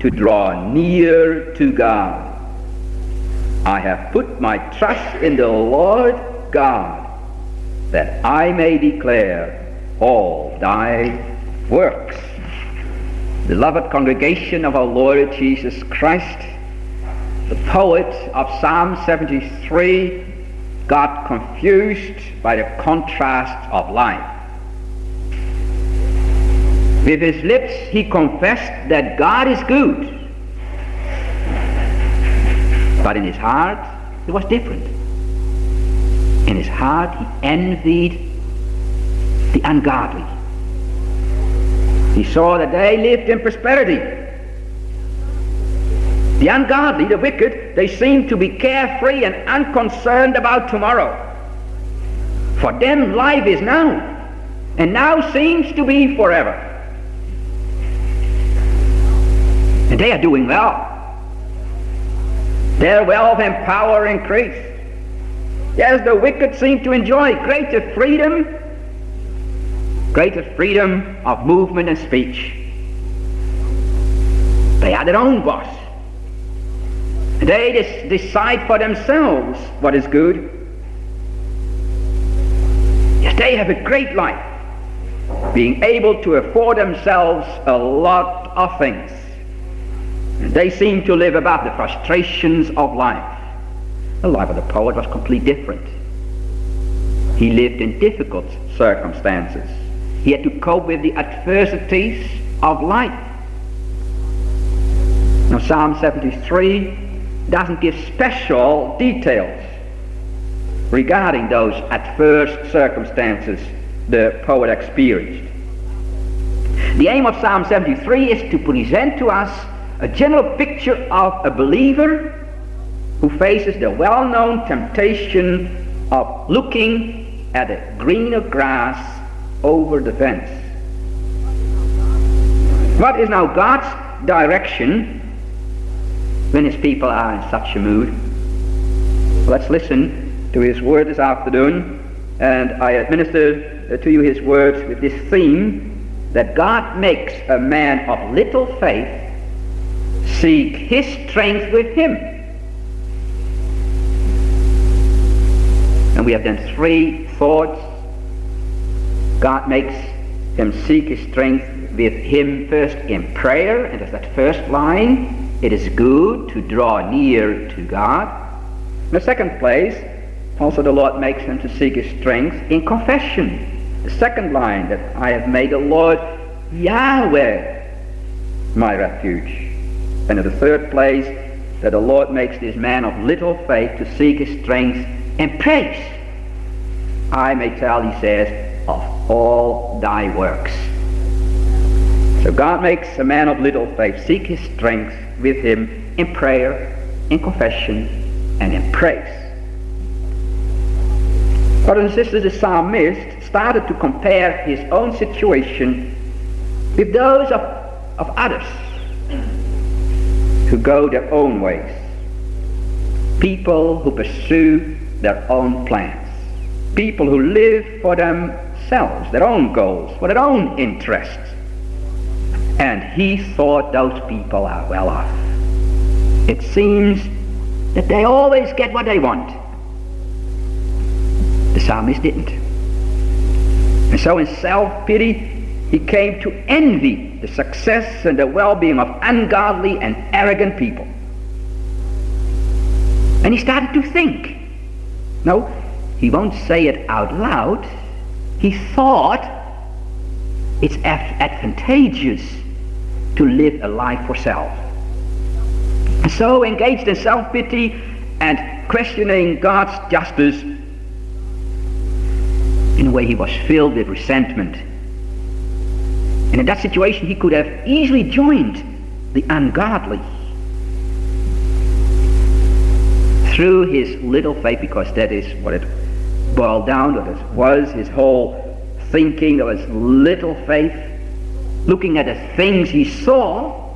to draw near to God. I have put my trust in the Lord God that I may declare all thy works. Beloved congregation of our Lord Jesus Christ, the poet of Psalm 73 got confused by the contrast of life. With his lips he confessed that God is good. But in his heart it was different. In his heart he envied the ungodly. He saw that they lived in prosperity. The ungodly, the wicked, they seemed to be carefree and unconcerned about tomorrow. For them life is now, and now seems to be forever. And they are doing well. Their wealth and power increase. Yes, the wicked seem to enjoy greater freedom, greater freedom of movement and speech. They are their own boss. They decide for themselves what is good. Yes, they have a great life, being able to afford themselves a lot of things. They seem to live above the frustrations of life. The life of the poet was completely different. He lived in difficult circumstances. He had to cope with the adversities of life. Now Psalm 73 doesn't give special details regarding those adverse circumstances the poet experienced. The aim of Psalm 73 is to present to us a general picture of a believer who faces the well-known temptation of looking at a greener grass over the fence. What is now God's direction when his people are in such a mood? Let's listen to his word this afternoon and I administer uh, to you his words with this theme that God makes a man of little faith seek his strength with him. And we have done three thoughts. God makes him seek his strength with him first in prayer, and as that first line. It is good to draw near to God. In the second place, also the Lord makes him to seek his strength in confession. The second line that I have made the Lord Yahweh my refuge. And in the third place, that the Lord makes this man of little faith to seek his strength and praise. I may tell, he says, of all thy works. So God makes a man of little faith seek his strength with him in prayer, in confession, and in praise. Brothers and sisters, the psalmist started to compare his own situation with those of, of others who go their own ways, people who pursue their own plans, people who live for themselves, their own goals, for their own interests. And he thought those people are well off. It seems that they always get what they want. The psalmist didn't. And so in self-pity, he came to envy the success and the well-being of ungodly and arrogant people. And he started to think. No, he won't say it out loud. He thought it's advantageous to live a life for self. And so engaged in self-pity and questioning God's justice, in a way he was filled with resentment and in that situation, he could have easily joined the ungodly through his little faith, because that is what it boiled down to. That was his whole thinking. There was little faith. Looking at the things he saw,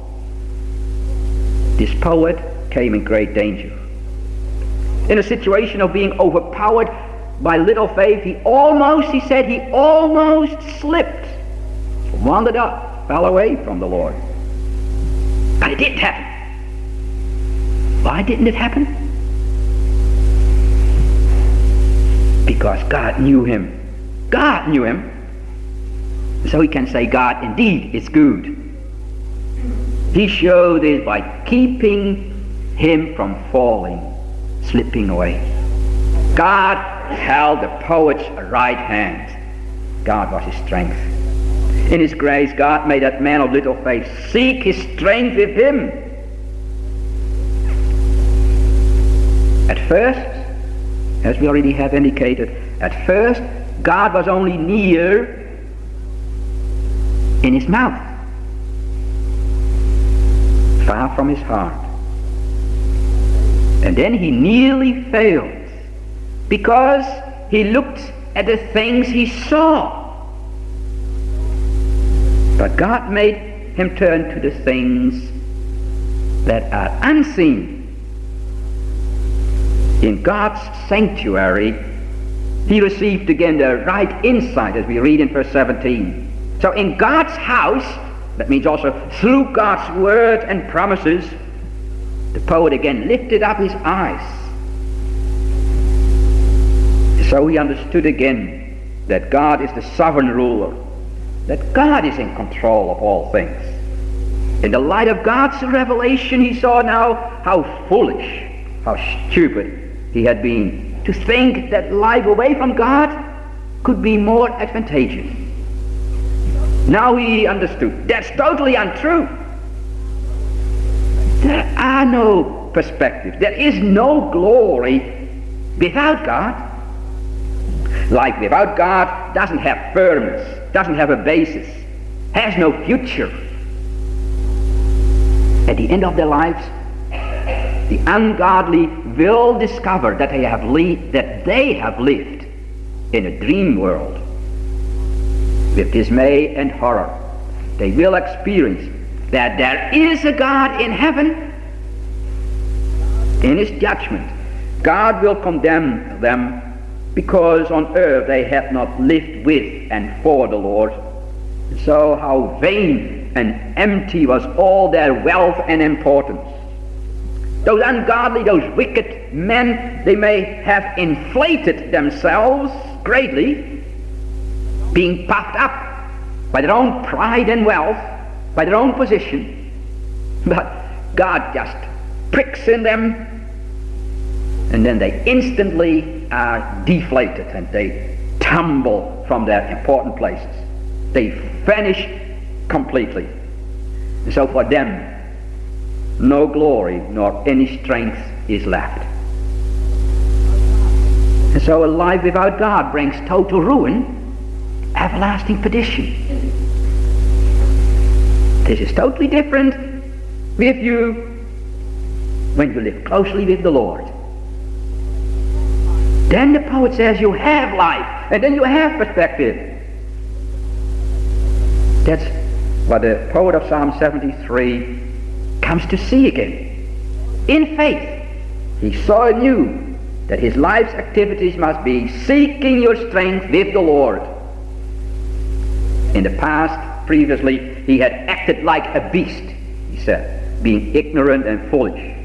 this poet came in great danger. In a situation of being overpowered by little faith, he almost, he said, he almost slipped wandered up, fell away from the Lord. But it didn't happen. Why didn't it happen? Because God knew him. God knew him. So he can say, God indeed is good. He showed it by keeping him from falling, slipping away. God held the poet's right hand. God was his strength. In his grace, God made that man of little faith seek his strength with him. At first, as we already have indicated, at first, God was only near in his mouth, far from his heart. And then he nearly failed because he looked at the things he saw. But God made him turn to the things that are unseen. In God's sanctuary, he received again the right insight, as we read in verse 17. So in God's house, that means also through God's word and promises, the poet again lifted up his eyes. So he understood again that God is the sovereign ruler, that God is in control of all things. In the light of God's revelation, he saw now how foolish, how stupid he had been to think that life away from God could be more advantageous. Now he understood. That's totally untrue. There are no perspectives. There is no glory without God. Life without God doesn't have firmness, doesn't have a basis, has no future. At the end of their lives, the ungodly will discover that they have, li- that they have lived in a dream world with dismay and horror. They will experience that there is a God in heaven. In his judgment, God will condemn them because on earth they have not lived with and for the Lord. So how vain and empty was all their wealth and importance. Those ungodly, those wicked men, they may have inflated themselves greatly being puffed up by their own pride and wealth, by their own position. But God just pricks in them, and then they instantly Uh, are deflated and they tumble from their important places. They vanish completely. And so for them, no glory nor any strength is left. And so a life without God brings total ruin everlasting perdition. This is totally different with you when you live closely with the Lord. Then the poet says you have life, and then you have perspective. That's what the poet of Psalm 73 comes to see again. In faith, he saw anew that his life's activities must be seeking your strength with the Lord in the past, previously, he had acted like a beast, he said, being ignorant and foolish.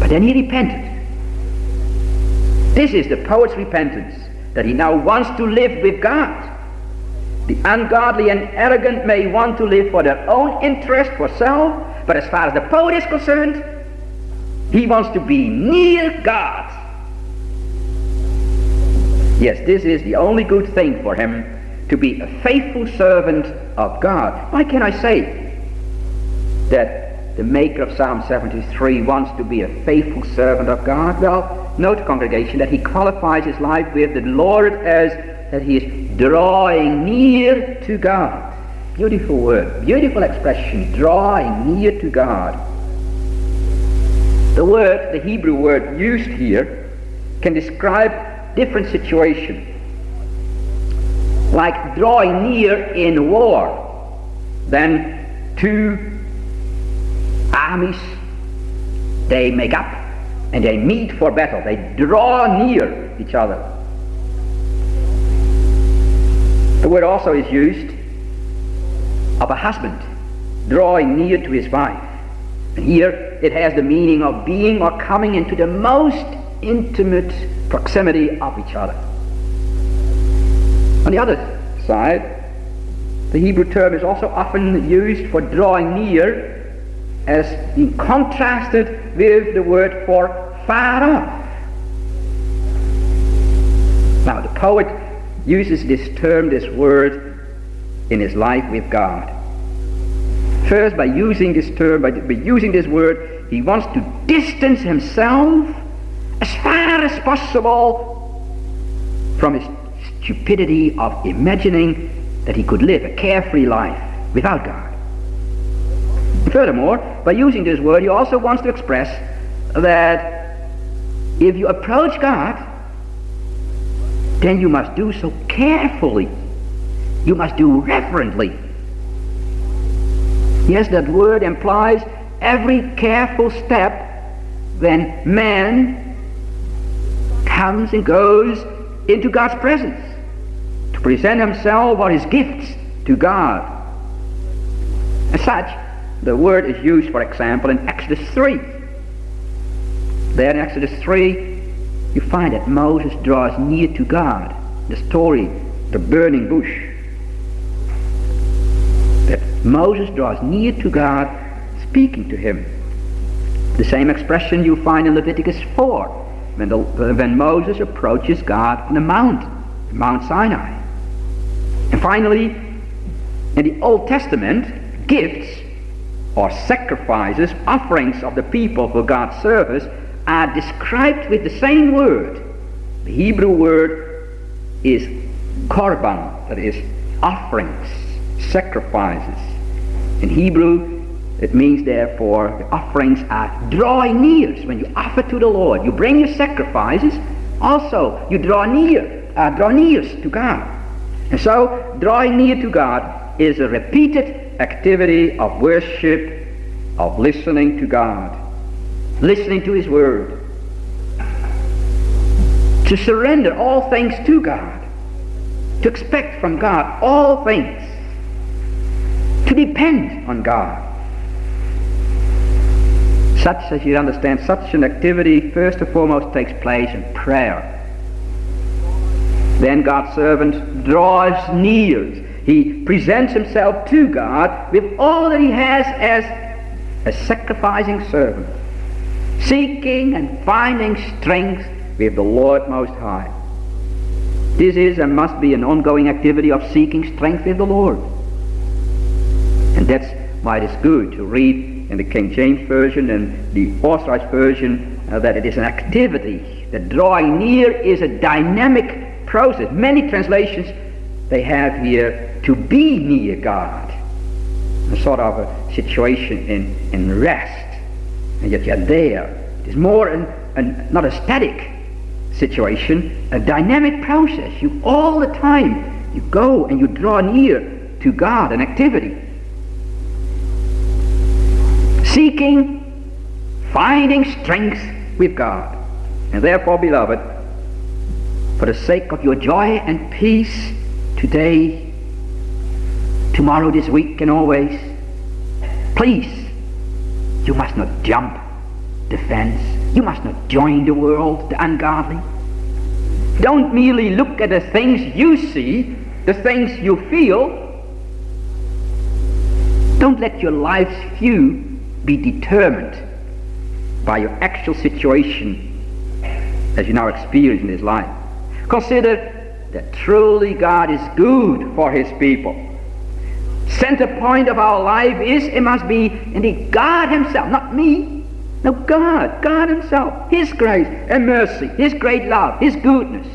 But then he repented. This is the poet's repentance, that he now wants to live with God. The ungodly and arrogant may want to live for their own interest, for self, but as far as the poet is concerned, he wants to be near God Yes, this is the only good thing for him to be a faithful servant of God. Why can I say that the maker of Psalm 73 wants to be a faithful servant of God? Well, note, congregation, that he qualifies his life with the Lord as that he is drawing near to God. Beautiful word, beautiful expression, drawing near to God. The word, the Hebrew word used here, can describe different situation. Like drawing near in war, then two armies they make up and they meet for battle. They draw near each other. The word also is used of a husband drawing near to his wife. And here it has the meaning of being or coming into the most intimate proximity of each other. On the other side, the Hebrew term is also often used for drawing near as being contrasted with the word for far off. Now, the poet uses this term, this word, in his life with God. First, by using this term, by, by using this word, he wants to distance himself as far as possible from his stupidity of imagining that he could live a carefree life without God. Furthermore, by using this word, he also wants to express that if you approach God, then you must do so carefully. You must do reverently. Yes, that word implies every careful step when man comes and goes into God's presence to present himself or his gifts to God. As such, the word is used, for example, in Exodus 3. There in Exodus 3, you find that Moses draws near to God. The story, the burning bush. That Moses draws near to God, speaking to him. The same expression you find in Leviticus 4, when, the, when Moses approaches God on the mount, Mount Sinai. And finally, in the Old Testament, gifts or sacrifices, offerings of the people for God's service are described with the same word. The Hebrew word is korban, that is, offerings, sacrifices. In Hebrew, it means therefore the offerings are drawing near. When you offer to the Lord, you bring your sacrifices, also you draw near, uh, draw near to God. And so, drawing near to God is a repeated activity of worship, of listening to God, listening to His Word, to surrender all things to God, to expect from God all things, to depend on God. Such, as you understand, such an activity first and foremost takes place in prayer. Then God's servant draws near. He presents himself to God with all that he has as a sacrificing servant, seeking and finding strength with the Lord Most High. This is and must be an ongoing activity of seeking strength with the Lord. And that's why it is good to read in the King James Version and the Authorized Version uh, that it is an activity. That drawing near is a dynamic process. Many translations they have here to be near God. A sort of a situation in, in rest. And yet you're there. It is more an, an, not a static situation, a dynamic process. You all the time, you go and you draw near to God, an activity. Seeking, finding strength with God. And therefore, beloved, for the sake of your joy and peace today, tomorrow, this week, and always, please, you must not jump the fence. You must not join the world, the ungodly. Don't merely look at the things you see, the things you feel. Don't let your life's view be determined by your actual situation as you now experience in this life. Consider that truly God is good for his people. Center point of our life is, it must be indeed God himself, not me. No, God, God himself, his grace and mercy, his great love, his goodness.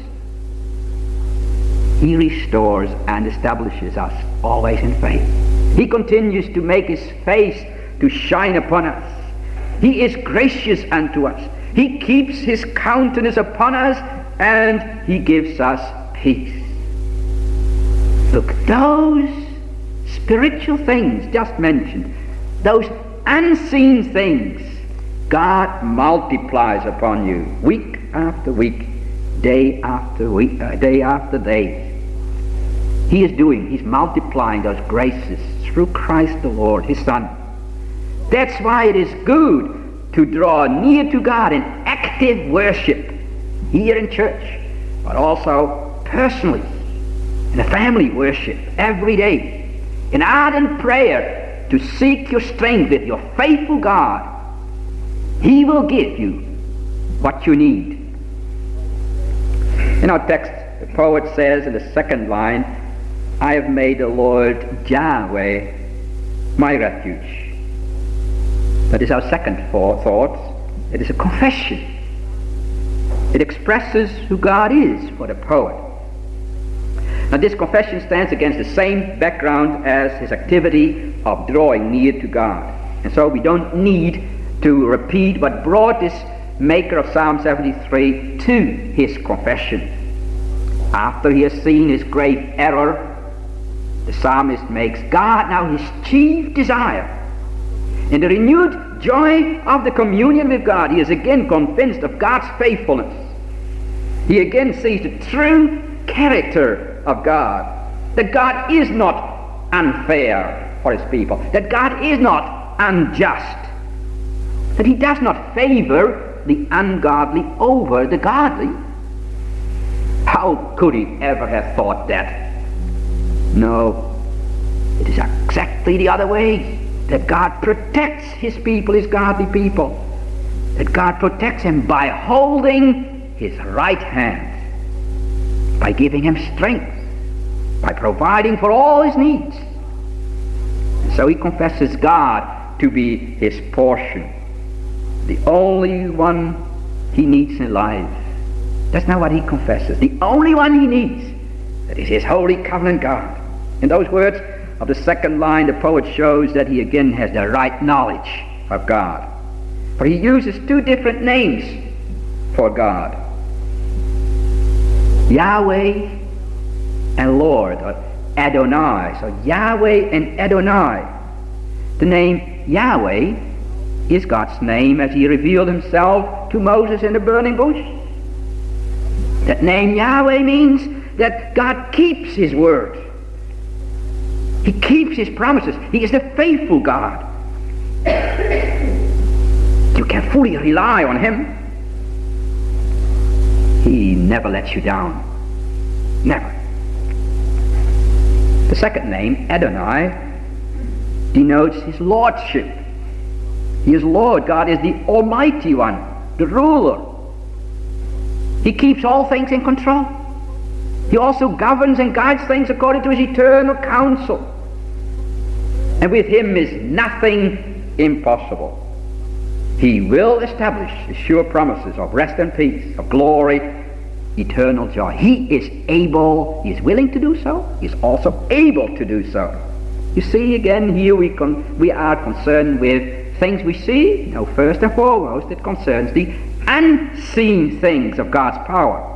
He restores and establishes us always in faith. He continues to make his face to shine upon us. He is gracious unto us. He keeps his countenance upon us and he gives us peace. Look, those spiritual things just mentioned, those unseen things, God multiplies upon you week after week, day after week, uh, day after day. He is doing, He's multiplying those graces through Christ the Lord, his Son. That's why it is good to draw near to God in active worship here in church, but also personally in a family worship every day, in ardent prayer to seek your strength with your faithful God. He will give you what you need. In our text, the poet says in the second line, I have made the Lord Yahweh my refuge. That is our second thought. It is a confession. It expresses who God is for the poet. Now this confession stands against the same background as his activity of drawing near to God. And so we don't need to repeat what brought this maker of Psalm 73 to his confession. After he has seen his grave error, the psalmist makes God now his chief desire. In the renewed joy of the communion with God, he is again convinced of God's faithfulness. He again sees the true character of God. That God is not unfair for his people. That God is not unjust. That he does not favor the ungodly over the godly. How could he ever have thought that? No, it is exactly the other way. That God protects his people, his godly people. That God protects him by holding his right hand, by giving him strength, by providing for all his needs. And so he confesses God to be his portion, the only one he needs in life. That's not what he confesses. The only one he needs, that is his holy covenant God. In those words of the second line, the poet shows that he again has the right knowledge of God. For he uses two different names for God. Yahweh and Lord, or Adonai. So Yahweh and Adonai. The name Yahweh is God's name as he revealed himself to Moses in the burning bush. That name Yahweh means that God keeps his word. He keeps his promises. He is the faithful God. You can fully rely on him. He never lets you down. Never. The second name, Adonai, denotes his lordship. He is Lord. God is the Almighty One, the ruler. He keeps all things in control. He also governs and guides things according to his eternal counsel. And with him is nothing impossible. He will establish the sure promises of rest and peace, of glory, eternal joy. He is able, he is willing to do so, he is also able to do so. You see, again, here we, con- we are concerned with things we see. No, first and foremost, it concerns the unseen things of God's power.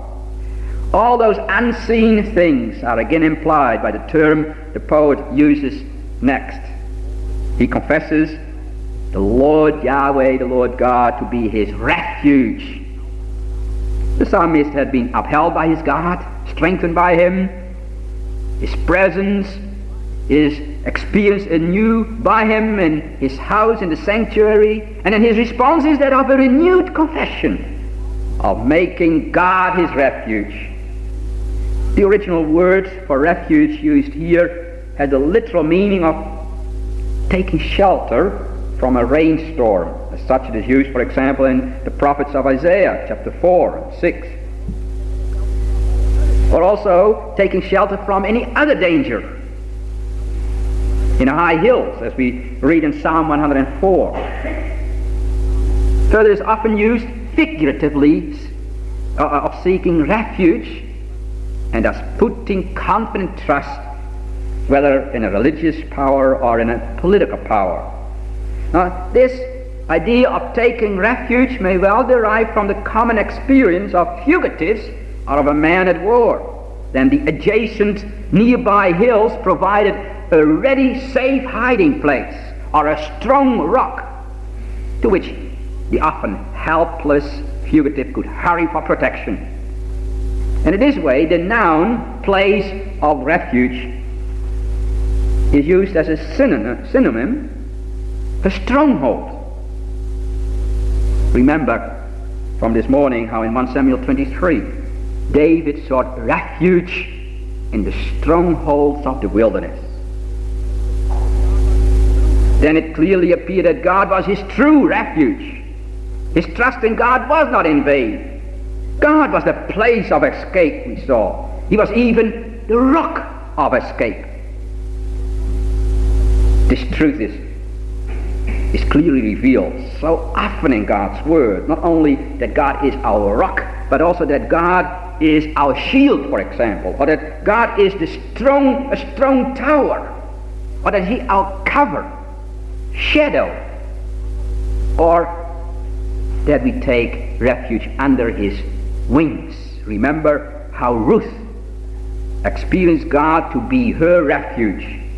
All those unseen things are again implied by the term the poet uses next. He confesses the Lord Yahweh, the Lord God, to be his refuge. The psalmist had been upheld by his God, strengthened by him. His presence is experienced anew by him in his house in the sanctuary, and in his response is that of a renewed confession of making God his refuge. The original word for refuge used here had the literal meaning of taking shelter from a rainstorm, such it is used, for example, in the prophets of Isaiah, chapter 4 and 6. Or also taking shelter from any other danger in high hills, as we read in Psalm 104. Further, is often used figuratively uh, of seeking refuge and thus putting confident trust whether in a religious power or in a political power. Now, this idea of taking refuge may well derive from the common experience of fugitives or of a man at war. Then the adjacent nearby hills provided a ready, safe hiding place or a strong rock to which the often helpless fugitive could hurry for protection. And in this way, the noun place of refuge is used as a synonym for stronghold. Remember from this morning how in 1 Samuel 23 David sought refuge in the strongholds of the wilderness. Then it clearly appeared that God was his true refuge. His trust in God was not in vain. God was the place of escape, we saw. He was even the rock of escape. This truth is, clearly revealed so often in God's Word. Not only that God is our rock, but also that God is our shield, for example, or that God is the strong, a strong tower, or that He our cover, shadow, or that we take refuge under His wings. Remember how Ruth experienced God to be her refuge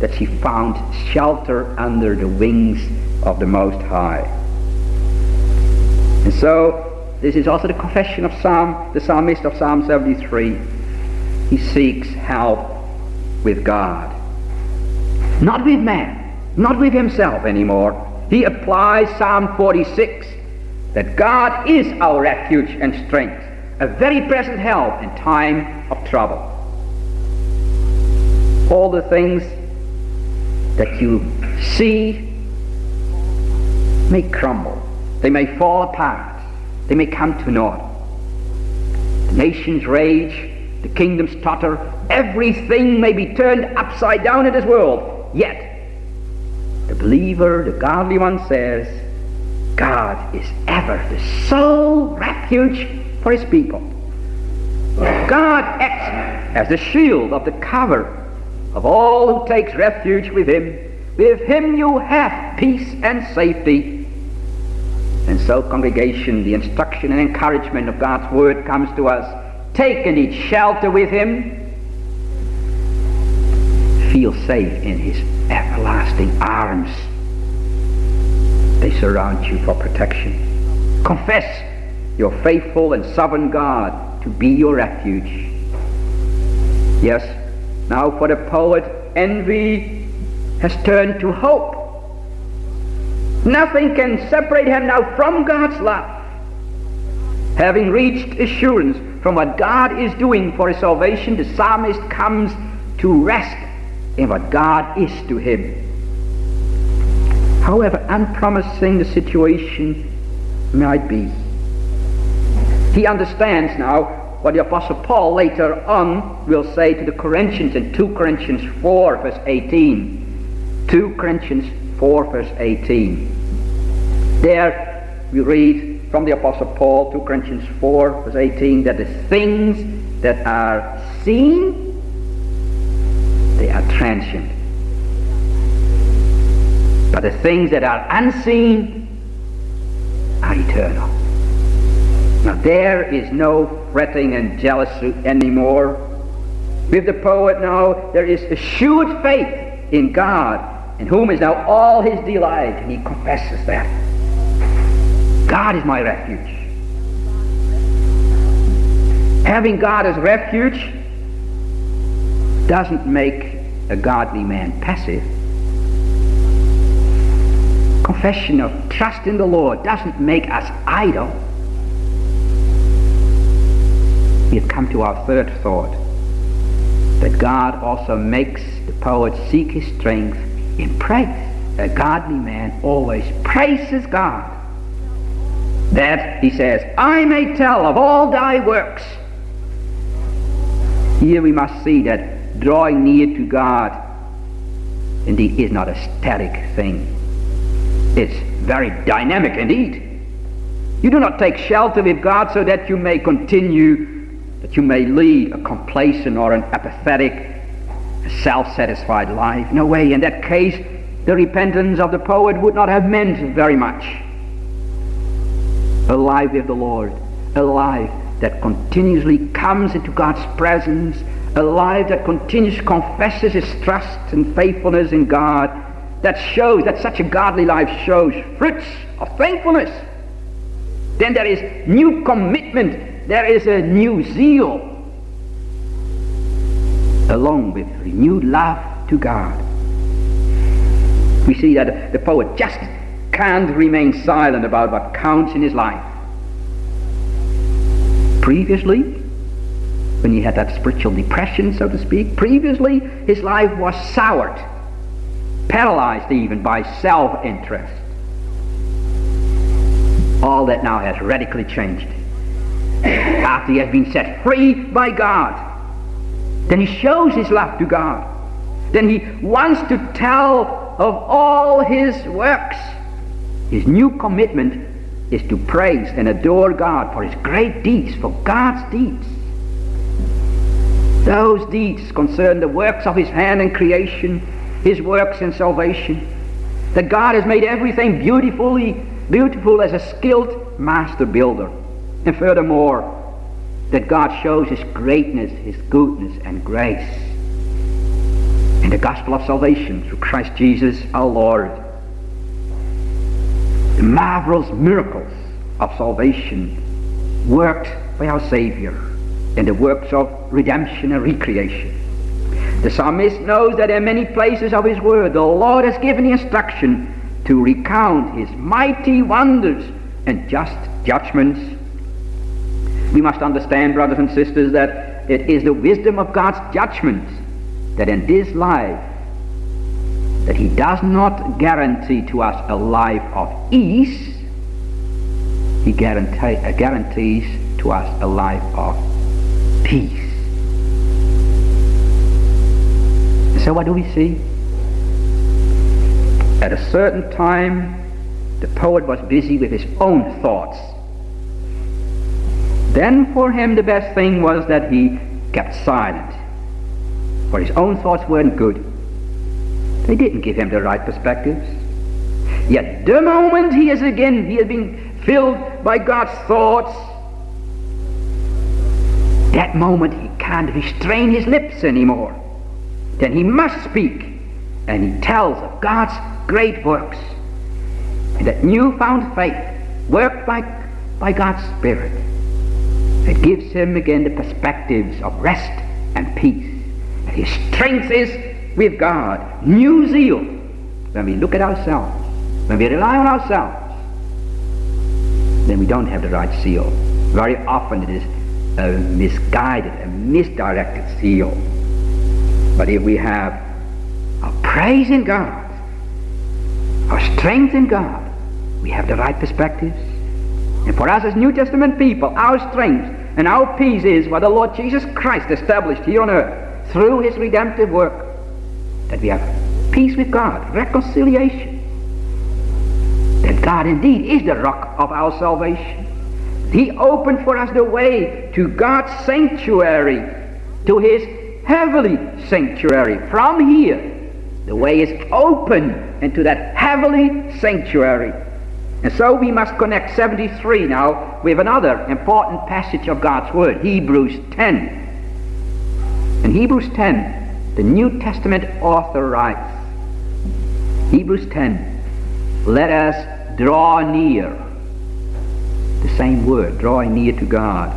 that she found shelter under the wings of the Most High. And so, this is also the confession of Psalm, the psalmist of Psalm 73. He seeks help with God. Not with man, not with himself anymore. He applies Psalm 46 that God is our refuge and strength, a very present help in time of trouble. All the things that you see may crumble. They may fall apart. They may come to naught. The nations rage. The kingdoms totter. Everything may be turned upside down in this world. Yet, the believer, the godly one says, God is ever the sole refuge for his people. God acts as the shield of the cover of all who takes refuge with him. With him you have peace and safety. And so, congregation, the instruction and encouragement of God's word comes to us. Take and eat shelter with him. Feel safe in his everlasting arms. They surround you for protection. Confess your faithful and sovereign God to be your refuge. Yes, now for the poet, envy has turned to hope. Nothing can separate him now from God's love. Having reached assurance from what God is doing for his salvation, the psalmist comes to rest in what God is to him. However unpromising the situation might be, he understands now what the Apostle Paul later on will say to the Corinthians in 2 Corinthians 4 verse 18. 2 Corinthians 4 verse 18. There we read from the Apostle Paul, 2 Corinthians 4 verse 18, that the things that are seen, they are transient. But the things that are unseen are eternal. Now there is no fretting and jealousy anymore. With the poet now, there is assured faith in God, in whom is now all his delight, and he confesses that. God is my refuge. Having God as refuge doesn't make a godly man passive. Confession of trust in the Lord doesn't make us idle. We have come to our third thought that God also makes the poet seek his strength in praise. A godly man always praises God. That, he says, I may tell of all thy works. Here we must see that drawing near to God indeed is not a static thing. It's very dynamic indeed. You do not take shelter with God so that you may continue that you may lead a complacent or an apathetic, self-satisfied life. No way. In that case, the repentance of the poet would not have meant very much. A life with the Lord, a life that continuously comes into God's presence, a life that continuously confesses his trust and faithfulness in God, that shows, that such a godly life shows fruits of thankfulness. Then there is new commitment there is a new zeal along with renewed love to God. We see that the poet just can't remain silent about what counts in his life. Previously, when he had that spiritual depression, so to speak, previously his life was soured, paralyzed even by self interest. All that now has radically changed. After he has been set free by God, then he shows his love to God. Then he wants to tell of all his works. His new commitment is to praise and adore God for his great deeds, for God's deeds. Those deeds concern the works of his hand in creation, his works in salvation. That God has made everything beautifully beautiful as a skilled master builder. And furthermore, that God shows his greatness, his goodness and grace in the gospel of salvation through Christ Jesus our Lord. The marvelous miracles of salvation worked by our Savior in the works of redemption and recreation. The psalmist knows that in many places of his word the Lord has given instruction to recount his mighty wonders and just judgments. We must understand, brothers and sisters, that it is the wisdom of God's judgment that in this life that he does not guarantee to us a life of ease, he guarantee, uh, guarantees to us a life of peace. So what do we see? At a certain time, the poet was busy with his own thoughts. Then for him the best thing was that he kept silent. For his own thoughts weren't good. They didn't give him the right perspectives. Yet the moment he is again, he has been filled by God's thoughts, that moment he can't restrain his lips anymore. Then he must speak, and he tells of God's great works. And that newfound faith, worked by, by God's Spirit, that gives him again the perspectives of rest and peace. And his strength is with God. New zeal. When we look at ourselves, when we rely on ourselves, then we don't have the right zeal. Very often it is a misguided, a misdirected zeal. But if we have our praise in God, our strength in God, we have the right perspectives. And for us as New Testament people, our strength and our peace is what the Lord Jesus Christ established here on earth through his redemptive work. That we have peace with God, reconciliation. That God indeed is the rock of our salvation. He opened for us the way to God's sanctuary, to his heavenly sanctuary. From here, the way is open into that heavenly sanctuary. And so we must connect 73 now with another important passage of God's Word, Hebrews 10. In Hebrews 10, the New Testament author writes, Hebrews 10, let us draw near. The same word, drawing near to God.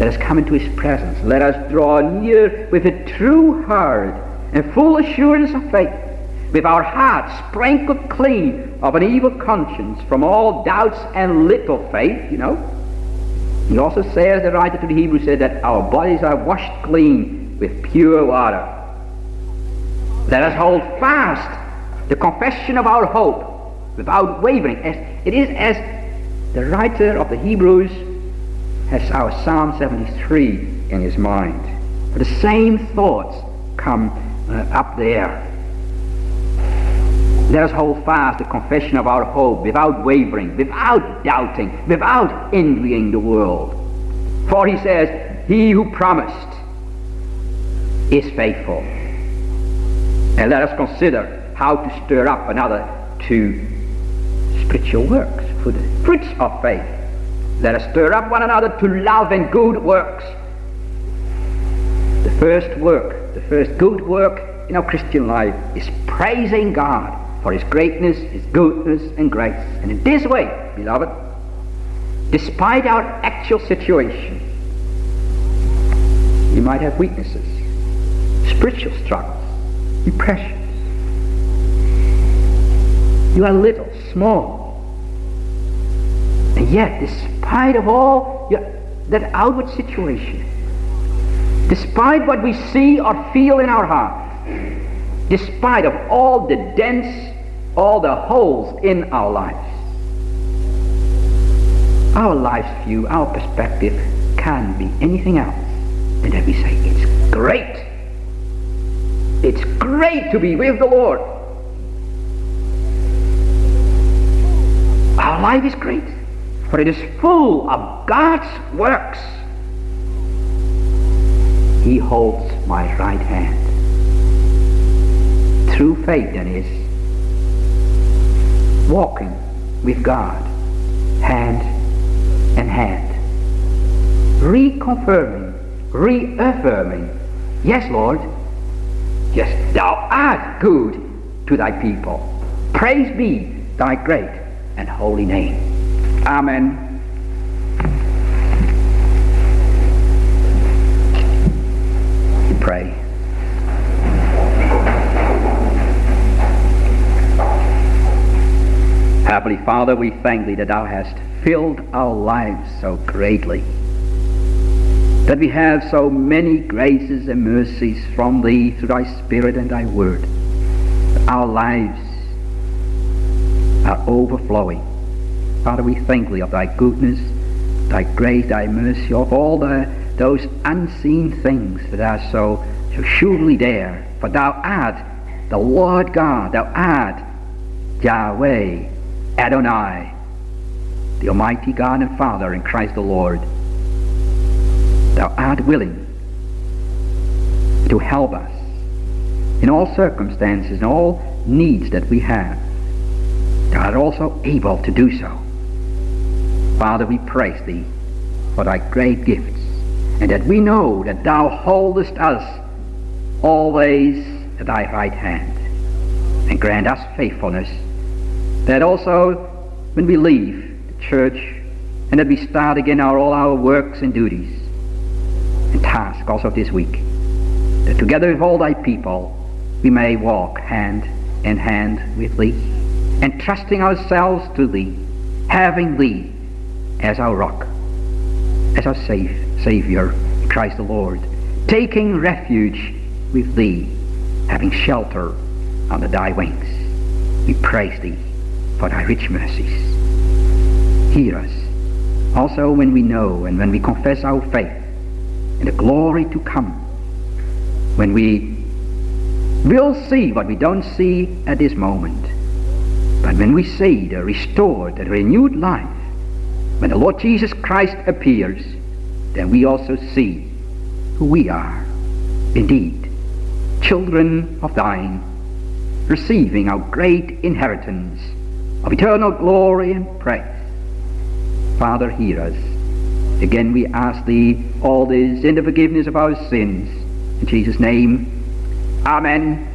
Let us come into His presence. Let us draw near with a true heart and full assurance of faith, with our hearts sprinkled clean of an evil conscience from all doubts and little faith, you know. He also says, the writer to the Hebrews said that our bodies are washed clean with pure water. Let us hold fast the confession of our hope without wavering. As it is as the writer of the Hebrews has our Psalm 73 in his mind. The same thoughts come uh, up there. Let us hold fast the confession of our hope without wavering, without doubting, without envying the world. For he says, He who promised is faithful. And let us consider how to stir up another to spiritual works for the fruits of faith. Let us stir up one another to love and good works. The first work, the first good work in our Christian life is praising God for His greatness, His goodness, and grace. And in this way, beloved, despite our actual situation, we might have weaknesses, spiritual struggles. Precious. You are little, small. And yet, despite of all your, that outward situation, despite what we see or feel in our heart, despite of all the dents, all the holes in our lives, our life's view, our perspective can be anything else than that we say, it's great. It's great to be with the Lord. Our life is great, for it is full of God's works. He holds my right hand. True faith, then, is walking with God, hand in hand, reconfirming, reaffirming, yes, Lord, yes, thou art good to thy people. Praise be thy great and holy name. Amen. Pray. Heavenly Father, we thank thee that thou hast filled our lives so greatly. That we have so many graces and mercies from thee through thy Spirit and thy word. Our lives are overflowing. Father, we thank thee of thy goodness, thy grace, thy mercy, of all the, those unseen things that are so, so surely there. For thou art the Lord God, thou art Yahweh, Adonai, the Almighty God and Father in Christ the Lord. Thou art willing to help us in all circumstances and all needs that we have. Thou art also able to do so. Father, we praise Thee for Thy great gifts, and that we know that Thou holdest us always at Thy right hand, and grant us faithfulness, that also when we leave the church, and that we start again our, all our works and duties and tasks also this week, that together with all Thy people we may walk hand in hand with Thee, entrusting ourselves to Thee, having Thee as our rock, as our safe, Savior, Christ the Lord, taking refuge with Thee, having shelter under Thy wings. We praise Thee for Thy rich mercies. Hear us also when we know and when we confess our faith in the glory to come, when we will see what we don't see at this moment, but when we see the restored, the renewed life, when the Lord Jesus Christ appears, then we also see who we are. Indeed, children of thine, receiving our great inheritance of eternal glory and praise. Father, hear us. Again, we ask thee all this in the forgiveness of our sins. In Jesus' name, Amen.